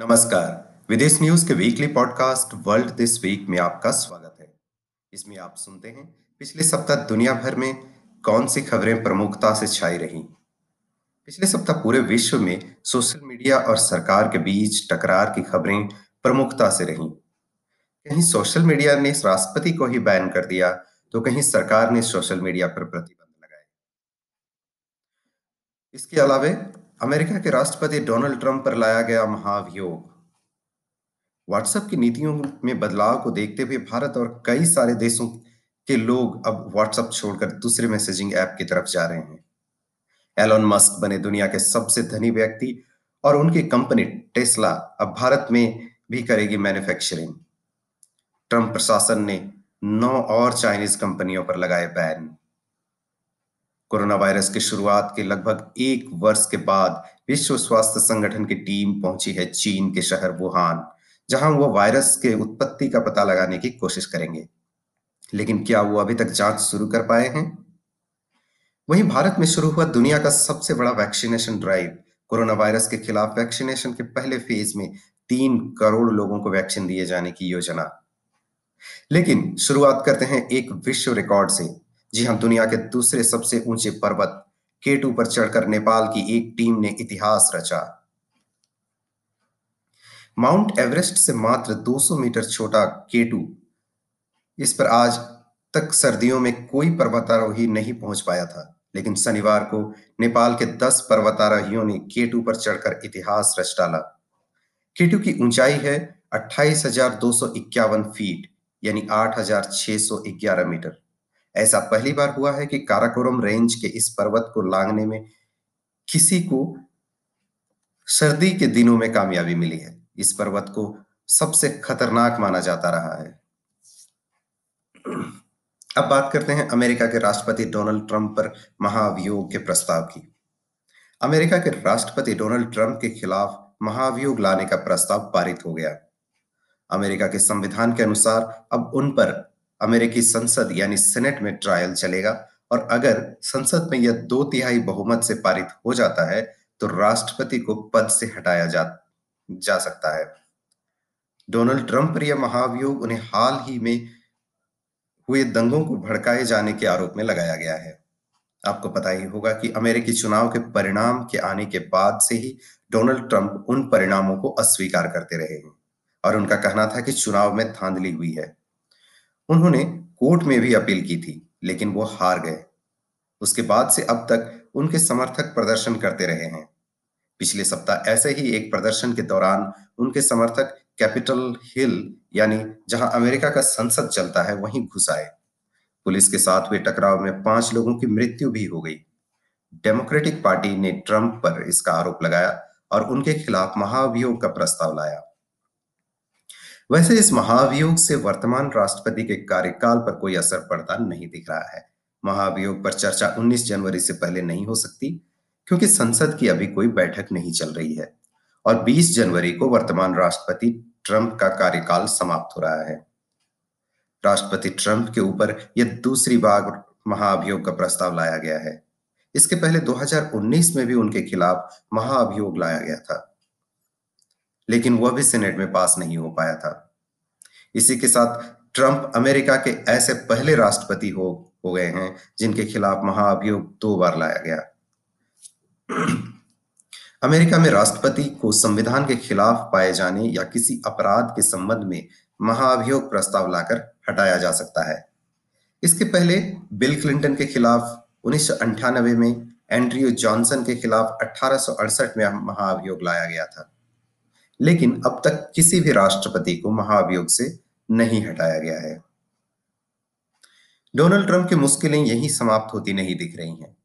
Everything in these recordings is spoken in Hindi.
नमस्कार। विदेश न्यूज़ के weekly podcast world this week में आपका स्वागत है। इसमें आप सुनते हैं, पिछले सप्ताह दुनिया भर में कौन सी खबरें प्रमुखता से छाई रही? पिछले सप्ताह पूरे विश्व में सोशल मीडिया और सरकार के बीच टकरार की खबरें प्रमुखता से रहीं। कहीं सोशल मीडिया ने राष्ट्रपति को ही बैन कर दिया तो कहीं सरकार ने सोशल मीडिया पर प्रतिबंध लगाए। इसके अलावे अमेरिका के राष्ट्रपति डोनाल्ड ट्रंप पर लाया गया महाभियोग। व्हाट्सएप की नीतियों में बदलाव को देखते हुए भारत और कई सारे देशों के लोग अब व्हाट्सएप छोड़कर दूसरे मैसेजिंग ऐप की तरफ़ जा रहे हैं। एलोन मस्क बने दुनिया के सबसे धनी व्यक्ति और उनकी कंपनी टेस्ला अब भारत में भी करेगी मैन्युफैक्चरिंग। ट्रंप प्रशासन ने नौ और चाइनीज़ कंपनियों पर लगाए बैन। कोरोना वायरस की शुरुआत के लगभग एक वर्ष के बाद विश्व स्वास्थ्य संगठन की टीम पहुँची है चीन के शहर वुहान, जहाँ वो वायरस के उत्पत्ति का पता लगाने की कोशिश करेंगे। लेकिन क्या वो अभी तक जाँच शुरू कर पाए हैं? वहीं भारत में शुरू हुआ दुनिया का सबसे बड़ा वैक्सीनेशन ड्राइव कोरोना वायरस के खिलाफ वैक्सीनेशन के पहले फ़ेज़ में तीन करोड़ लोगों को वैक्सीन दिए जाने की योजना। लेकिन शुरुआत करते हैं एक विश्व रिकॉर्ड से जी हाँ दुनिया के दूसरे सबसे ऊँचे पर्वत केटू पर चढ़कर नेपाल की एक टीम ने इतिहास रचा। माउंट एवरेस्ट से मात्र 200 मीटर छोटा केटू इस पर आज तक सर्दियों में कोई पर्वतारोही नहीं पहुँच पाया था। लेकिन शनिवार को नेपाल के 10 पर्वतारोहियों ने केटू पर चढ़कर इतिहास रच डाला। केटू की ऊंचाई है अट्ठाईस फीट यानी 8,611 मीटर। ऐसा पहली बार हुआ है कि काराकोरम रेंज के इस पर्वत को लांगने में किसी को सर्दी के दिनों में कामयाबी मिली है। इस पर्वत को सबसे खतरनाक माना जाता रहा है। अब बात करते हैं अमेरिका के राष्ट्रपति डोनाल्ड ट्रंप पर महाभियोग के प्रस्ताव की। अमेरिका के राष्ट्रपति डोनाल्ड ट्रंप के खिलाफ महाभियोग लाने का प्रस्ताव पारित हो गया। अमेरिका के संविधान के अनुसार अब उन पर अमेरिकी संसद यानी सेनेट में ट्रायल चलेगा और अगर संसद में यह दो तिहाई बहुमत से पारित हो जाता है तो राष्ट्रपति को पद से हटाया जा जा सकता है। डोनाल्ड ट्रंप पर यह महाभियोग उन्हें हाल ही में हुए दंगों को भड़काए जाने के आरोप में लगाया गया है। आपको पता ही होगा कि अमेरिकी चुनाव के परिणाम के आने के बाद से ही डोनाल्ड ट्रंप उन परिणामों को अस्वीकार करते रहे हैं और उनका कहना था कि चुनाव में धांधली हुई है। उन्होंने कोर्ट में भी अपील की थी, लेकिन वो हार गए। उसके बाद से अब तक उनके समर्थक प्रदर्शन करते रहे हैं। पिछले सप्ताह ऐसे ही एक प्रदर्शन के दौरान उनके समर्थक कैपिटल हिल, यानी जहाँ अमेरिका का संसद चलता है, वहीं घुस आए। पुलिस के साथ हुए टकराव में पाँच लोगों की मृत्यु भी हो गई। डेमोक्रेटिक पार्टी ने ट्रंप पर इसका आरोप लगाया और उनके खिलाफ महाभियोग का प्रस्ताव लाया। वैसे इस महाभियोग से वर्तमान राष्ट्रपति के कार्यकाल पर कोई असर पड़ता नहीं दिख रहा है। महाभियोग पर चर्चा 19 जनवरी से पहले नहीं हो सकती, क्योंकि संसद की अभी कोई बैठक नहीं चल रही है। और 20 जनवरी को वर्तमान राष्ट्रपति ट्रंप का कार्यकाल समाप्त हो रहा है। राष्ट्रपति ट्रंप के ऊपर यह दूसरी बार महाअभियोग का प्रस्ताव लाया गया है। इसके पहले 2019 में भी उनके खिलाफ महाअभियोग लाया गया था। लेकिन वह भी सेनेट में पास नहीं हो पाया था। इसी के साथ ट्रंप अमेरिका के ऐसे पहले राष्ट्रपति हो हो गए हैं, जिनके खिलाफ महाअभियोग दो बार लाया गया। अमेरिका में राष्ट्रपति को संविधान के खिलाफ पाए जाने या किसी अपराध के संबंध में महाअभियोग प्रस्ताव लाकर हटाया जा सकता है। इसके पहले बिल क्लिंटन के खिलाफ उन्नीस में एंड्रयू जॉनसन के खिलाफ अठारह सौ अड़सठ में महाअभियोग लाया गया था। लेकिन अब तक किसी भी राष्ट्रपति को महाभियोग से नहीं हटाया गया है। डोनाल्ड ट्रंप की मुश्किलें यही समाप्त होती नहीं दिख रही हैं।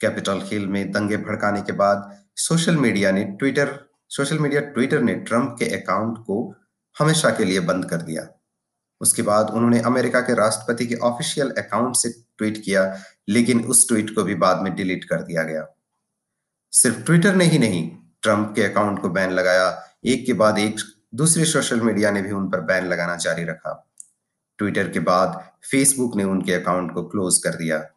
कैपिटल हिल में दंगे भड़काने के बाद सोशल मीडिया ने ट्विटर, सोशल मीडिया ट्विटर ने ट्रंप के अकाउंट को हमेशा के लिए बंद कर दिया। उसके बाद उन्होंने अमेरिका के राष्ट्रपति के ऑफिशियल अकाउंट से ट्वीट किया, लेकिन उस ट्वीट को भी बाद में डिलीट कर दिया गया। सिर्फ़ ट्विटर ने ही नहीं, ट्रंप के अकाउंट को बैन लगाया एक के बाद एक दूसरे सोशल मीडिया ने भी उन पर बैन लगाना जारी रखा। ट्विटर के बाद फेसबुक ने उनके अकाउंट को क्लोज कर दिया।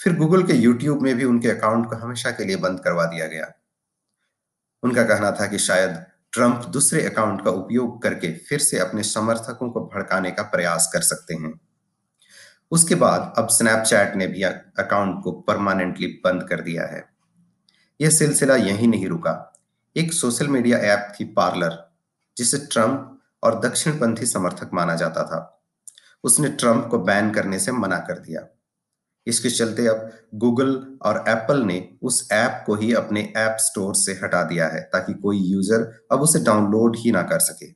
फिर गूगल के यूट्यूब में भी उनके अकाउंट को हमेशा के लिए बंद करवा दिया गया। उनका कहना था कि शायद ट्रंप दूसरे अकाउंट का उपयोग करके फिर से अपने समर्थकों को भड़काने का प्रयास कर सकते हैं। उसके बाद अब स्नैपचैट ने भी अकाउंट को परमानेंटली बंद कर दिया है। यह सिलसिला यही नहीं रुका। एक सोशल मीडिया ऐप थी पार्लर, जिसे ट्रंप और दक्षिणपंथी समर्थक माना जाता था। उसने ट्रंप को बैन करने से मना कर दिया। इसके चलते अब गूगल और एप्पल ने उस ऐप को ही अपने ऐप स्टोर से हटा दिया है, ताकि कोई यूज़र अब उसे डाउनलोड ही ना कर सके।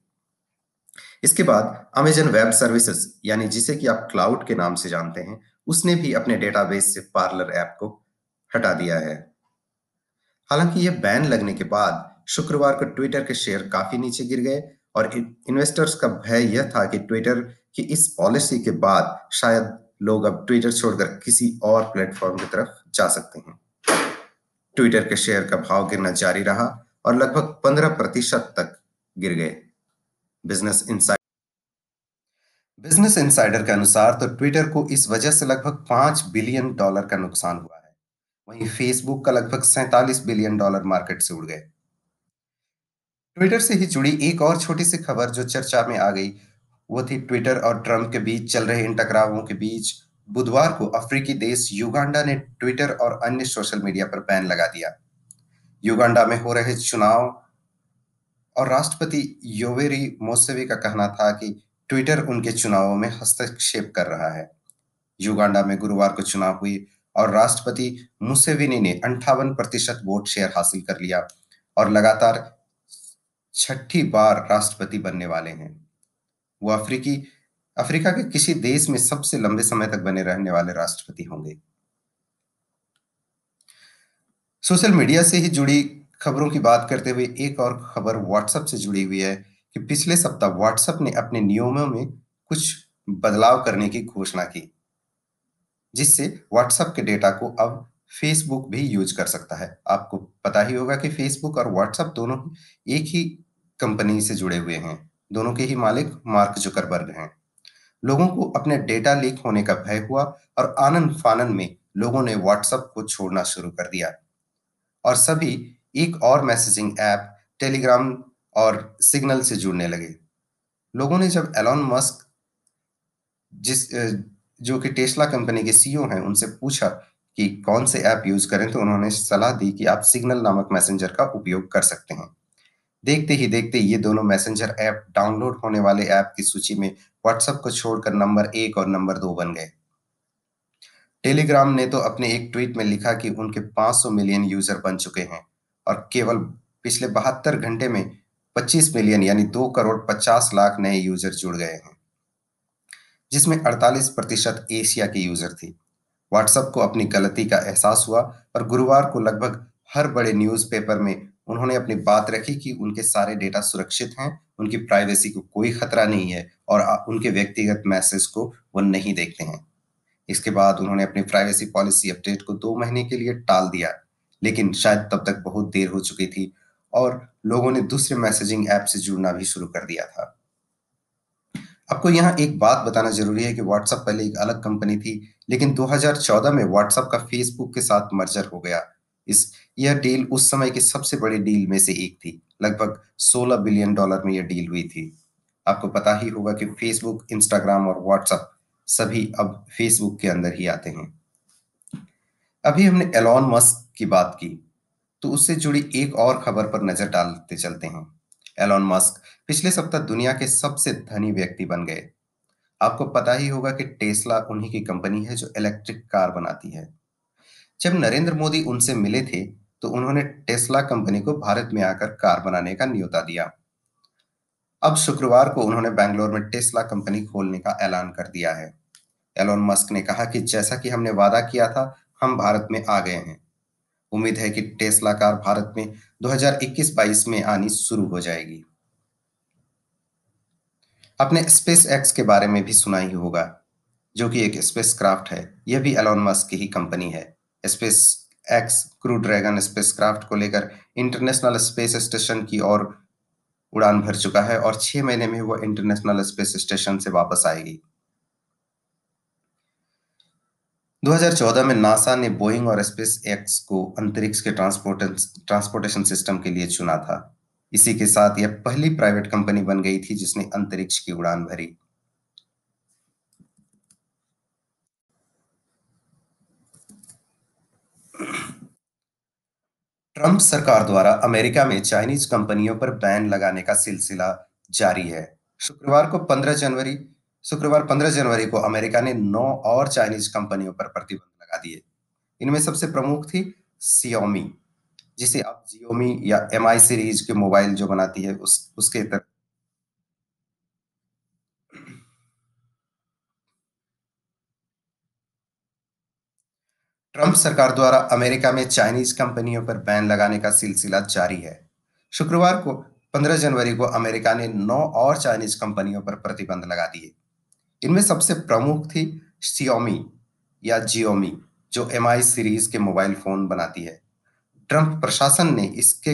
इसके बाद अमेजन वेब सर्विसेज़ यानी जिसे कि आप क्लाउड के नाम से जानते हैं, उसने भी अपने डेटाबेस से पार्लर ऐप को हटा दिया है। हालाँकि यह बैन लगने के बाद शुक्रवार को ट्विटर के शेयर काफ़ी नीचे गिर गए और इन्वेस्टर्स का भय यह था कि ट्विटर की इस पॉलिसी के बाद शायद लोग अब ट्विटर छोड़कर किसी और प्लेटफॉर्म की तरफ़ जा सकते हैं। ट्विटर के शेयर का भाव गिरना जारी रहा और लगभग पंद्रह प्रतिशत तक गिर गए। बिज़नेस इंसाइडर बिज़नेस इंसाइडर के अनुसार तो ट्विटर को इस वजह से लगभग पाँच बिलियन डॉलर का नुकसान हुआ है। वहीं फेसबुक का लगभग सैतालीस बिलियन डॉलर मार्केट से उड़ गए। ट्विटर से ही जुड़ी एक और छोटी सी खबर जो चर्चा में आ गई, वो थी ट्विटर और ट्रंप के बीच चल रहे इन टकरावों के बीच बुधवार को अफ्रीकी देश युगांडा ने ट्विटर और अन्य सोशल मीडिया पर बैन लगा दिया। युगांडा में हो रहे चुनाव और राष्ट्रपति योवेरी मोसेवी का कहना था कि ट्विटर उनके चुनावों में हस्तक्षेप कर रहा है। युगांडा में गुरुवार को चुनाव हुई और राष्ट्रपति मुसेविनी ने अंठावन प्रतिशत वोट शेयर हासिल कर लिया और लगातार छठी बार राष्ट्रपति बनने वाले हैं। वो अफ्रीकी, अफ्रीका के किसी देश में सबसे लंबे समय तक बने रहने वाले राष्ट्रपति होंगे। सोशल मीडिया से ही जुड़ी खबरों की बात करते हुए एक और खबर व्हाट्सएप से जुड़ी हुई है कि पिछले सप्ताह व्हाट्सएप ने अपने नियमों में कुछ बदलाव करने की घोषणा की, जिससे व्हाट्सएप के डेटा को अब फेसबुक भी यूज़ कर सकता है। आपको पता ही होगा कि फेसबुक और व्हाट्सएप दोनों एक ही कंपनी से जुड़े हुए हैं। दोनों के ही मालिक मार्क जुकरबर्ग हैं। लोगों को अपने डेटा लीक होने का भय हुआ और आनंद फानन में लोगों ने व्हाट्सएप को छोड़ना शुरू कर दिया। और सभी एक और मैसेजिंग ऐप टेलीग्राम और सिग्नल से जुड़ने लगे। लोगों ने जब एलॉन मस्क जिस जो कि टेस्ला कंपनी के सीईओ हैं, उनसे पूछा कि कौन से ऐप यूज़ करें तो उन्होंने सलाह दी कि आप सिग्नल नामक मैसेंजर का उपयोग कर सकते हैं। देखते ही देखते ये दोनों मैसेंजर ऐप डाउनलोड होने वाले ऐप की सूची में व्हाट्सएप को छोड़कर नंबर एक और नंबर दो बन गए। टेलीग्राम ने तो अपने एक ट्वीट में लिखा कि उनके 500 मिलियन यूज़र बन चुके हैं और केवल पिछले बहत्तर घंटे में 25 मिलियन यानी दो करोड़ 50 लाख नए यूज़र जुड़ गए हैं, जिसमें 48 प्रतिशत एशिया के यूज़र थी। व्हाट्सएप को अपनी गलती का एहसास हुआ और गुरुवार को लगभग हर बड़े न्यूज़पेपर में उन्होंने अपनी बात रखी कि उनके सारे डेटा सुरक्षित हैं, उनकी प्राइवेसी को कोई खतरा नहीं है और उनके व्यक्तिगत मैसेज को वो नहीं देखते हैं। इसके बाद उन्होंने अपनी प्राइवेसी पॉलिसी अपडेट को दो महीने के लिए टाल दिया, लेकिन शायद तब तक बहुत देर हो चुकी थी और लोगों ने दूसरे मैसेजिंग ऐप से जुड़ना भी शुरू कर दिया था। आपको यहाँ एक बात बताना ज़रूरी है कि व्हाट्सएप पहले एक अलग कंपनी थी, लेकिन 2014 में व्हाट्सएप का फेसबुक के साथ मर्जर हो गया। इस, यह डील उस समय की सबसे बड़ी डील में से एक थी। लगभग 16 बिलियन डॉलर में यह डील हुई थी। आपको पता ही होगा कि फेसबुक इंस्टाग्राम और व्हाट्सएप सभी अब फेसबुक के अंदर ही आते हैं। अभी हमने एलॉन मस्क की बात की तो उससे जुड़ी एक और खबर पर नज़र डालते चलते हैं। एलॉन मस्क पिछले सप्ताह दुनिया के सबसे धनी व्यक्ति बन गए। आपको पता ही होगा कि टेस्ला उन्हीं की कंपनी है जो इलेक्ट्रिक कार बनाती है। जब नरेंद्र मोदी उनसे मिले थे तो उन्होंने टेस्ला कंपनी को भारत में आकर कार बनाने का न्योता दिया। अब शुक्रवार को उन्होंने बैंगलोर में टेस्ला कंपनी खोलने का ऐलान कर दिया है। एलोन मस्क ने कहा कि जैसा कि हमने वादा किया था, हम भारत में आ गए हैं। उम्मीद है कि टेस्ला कार भारत में 2021-22 में आनी शुरू हो जाएगी। आपने स्पेस एक्स के बारे में भी सुना ही होगा, जो कि एक स्पेस क्राफ्ट है। यह भी एलोन मस्क की ही कंपनी है। Space x crew Dragon spacecraft को लेकर इंटरनेशनल स्पेस स्टेशन की ओर उड़ान भर चुका है और छह महीने में वो इंटरनेशनल स्पेस स्टेशन से वापस आएगी। 2014 में नासा ने बोइंग और स्पेस एक्स को अंतरिक्ष के ट्रांसपोर्टेशन सिस्टम के लिए चुना था। इसी के साथ यह पहली प्राइवेट कंपनी बन गई थी जिसने अंतरिक्ष की उड़ान भरी। ट्रंप सरकार द्वारा अमेरिका में चाइनीज़ कंपनियों पर बैन लगाने का सिलसिला जारी है। शुक्रवार को 15 जनवरी शुक्रवार 15 जनवरी को अमेरिका ने नौ और चाइनीज़ कंपनियों पर प्रतिबंध लगा दिए। इनमें सबसे प्रमुख थी सियोमी जिसे आप जियोमी या एमआई सीरीज़ के मोबाइल जो बनाती है, उस, उसके तर... ट्रंप सरकार द्वारा अमेरिका में चाइनीज़ कंपनियों पर बैन लगाने का सिलसिला जारी है। शुक्रवार को 15 जनवरी को अमेरिका ने नौ और चाइनीज़ कंपनियों पर प्रतिबंध लगा दिए। इनमें सबसे प्रमुख थी सियोमी या जियोमी जो एमआई सीरीज़ के मोबाइल फ़ोन बनाती है। ट्रंप प्रशासन ने इसके,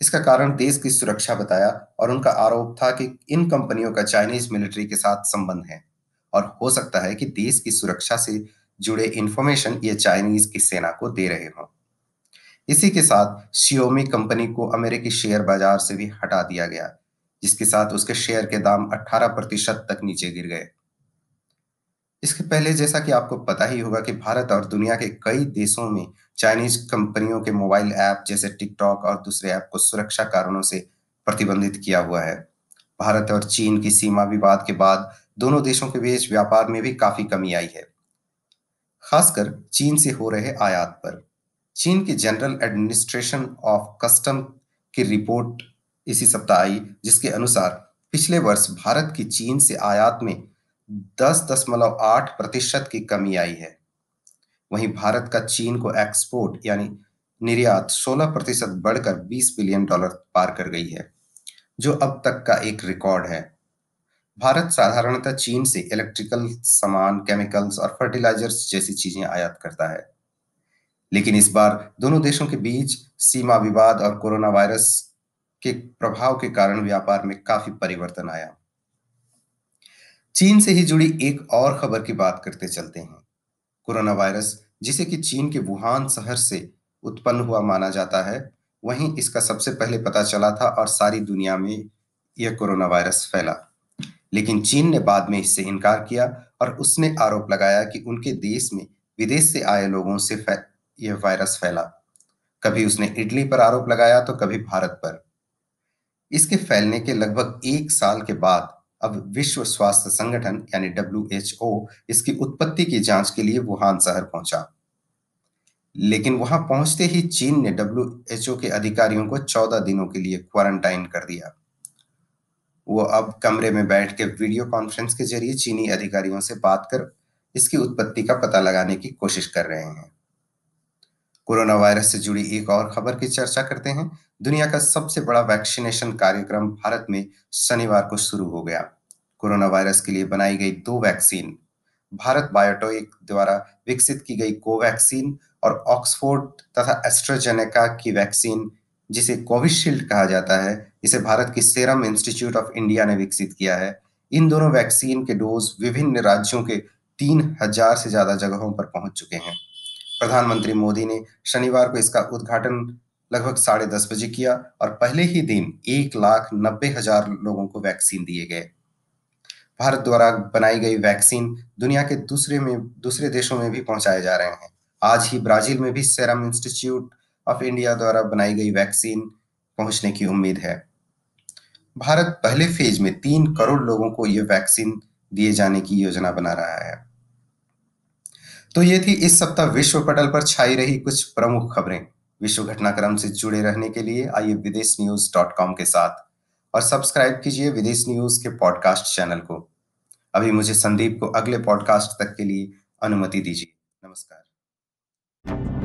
इसका कारण देश की सुरक्षा बताया और उनका आरोप था कि इन कंपनियों का चाइनीज़ मिलिट्री के साथ संबंध है। और हो सकता है कि देश की सुरक्षा से जुड़े इंफॉर्मेशन ये चाइनीज़ की सेना को दे रहे हों। इसी के साथ शियोमी कंपनी को अमेरिकी शेयर बाज़ार से भी हटा दिया गया, जिसके साथ उसके शेयर के दाम 18 प्रतिशत तक नीचे गिर गए। इसके पहले जैसा कि आपको पता ही होगा कि भारत और दुनिया के कई देशों में चाइनीज़ कंपनियों के मोबाइल ऐप जैसे टिकटॉक और दूसरे ऐप को सुरक्षा कारणों से प्रतिबंधित किया हुआ है। भारत और चीन की सीमा विवाद के बाद दोनों देशों के बीच व्यापार में भी काफ़ी कमी आई है। खासकर चीन से हो रहे आयात पर। चीन की जनरल एडमिनिस्ट्रेशन ऑफ़ कस्टम की रिपोर्ट इसी सप्ताह आई, जिसके अनुसार पिछले वर्ष भारत की चीन से आयात में दस दशमलव आठ प्रतिशत की कमी आई है। वहीं भारत का चीन को एक्सपोर्ट यानी निर्यात 16 प्रतिशत बढ़कर 20 बिलियन डॉलर पार कर गई है, जो अब तक का एक रिकॉर्ड है। भारत साधारणतः चीन से इलेक्ट्रिकल सामान, केमिकल्स और फर्टिलाइजर्स जैसी चीज़ें आयात करता है। लेकिन इस बार दोनों देशों के बीच सीमा विवाद और कोरोना वायरस के प्रभाव के कारण व्यापार में काफ़ी परिवर्तन आया। चीन से ही जुड़ी एक और खबर की बात करते चलते हैं। कोरोना वायरस, जिसे कि चीन के वुहान शहर से उत्पन्न हुआ माना जाता है, वहीं इसका सबसे पहले पता चला था और सारी दुनिया में यह कोरोना वायरस फैला। लेकिन चीन ने बाद में इससे इनकार किया और उसने आरोप लगाया कि उनके देश में विदेश से आए लोगों से यह वायरस फैला। कभी उसने इटली पर आरोप लगाया तो कभी भारत पर। इसके फैलने के लगभग एक साल के बाद अब विश्व स्वास्थ्य संगठन, यानी डब्ल्यू इसकी उत्पत्ति की जाँच के लिए वुहान शहर पहुँचा। लेकिन वहाँ पहुँचते ही चीन ने डब्ल्यू के अधिकारियों को चौदह दिनों के लिए क्वारंटाइन कर दिया। वो अब कमरे में बैठ के वीडियो कॉन्फ्रेंस के ज़रिए चीनी अधिकारियों से बात कर इसकी उत्पत्ति का पता लगाने की कोशिश कर रहे हैं। कोरोना वायरस से जुड़ी एक और खबर की चर्चा करते हैं। दुनिया का सबसे बड़ा वैक्सीनेशन कार्यक्रम भारत में शनिवार को शुरू हो गया। कोरोना वायरस के लिए बनाई गई दो वैक्सीन। भारत बायोटेक द्वारा विकसित की गई कोवैक्सीन और ऑक्सफोर्ड तथा एस्ट्रोजेनेका की वैक्सीन, जिसे कोविशील्ड कहा जाता है, इसे भारत की सेरम इंस्टीट्यूट ऑफ़ इंडिया ने विकसित किया है। इन दोनों वैक्सीन के डोज विभिन्न राज्यों के तीन हज़ार से ज़्यादा जगहों पर पहुँच चुके हैं। प्रधानमंत्री मोदी ने शनिवार को इसका उद्घाटन लगभग साढ़े दस बजे किया और पहले ही दिन एक लाख नब्बे हज़ार लोगों को वैक्सीन दिए गए। भारत द्वारा बनाई गई वैक्सीन दुनिया के दूसरे में, दूसरे देशों में भी पहुँचाए जा रहे हैं। आज ही ब्राज़ील में भी सेरम इंस्टीट्यूट ऑफ़ इंडिया द्वारा बनाई गई वैक्सीन पहुँचने की उम्मीद है। भारत पहले फ़ेज़ में तीन करोड़ लोगों को यह वैक्सीन दिए जाने की योजना बना रहा है। तो ये थी इस सप्ताह विश्व पटल पर छाई रही कुछ प्रमुख खबरें। विश्व घटनाक्रम से जुड़े रहने के लिए आइए विदेश न्यूज़ डॉट कॉम के साथ और सब्सक्राइब कीजिए विदेश न्यूज़ के पॉडकास्ट चैनल को। अभी मुझे संदीप को अगले पॉडकास्ट तक के लिए अनुमति दीजिए। नमस्कार।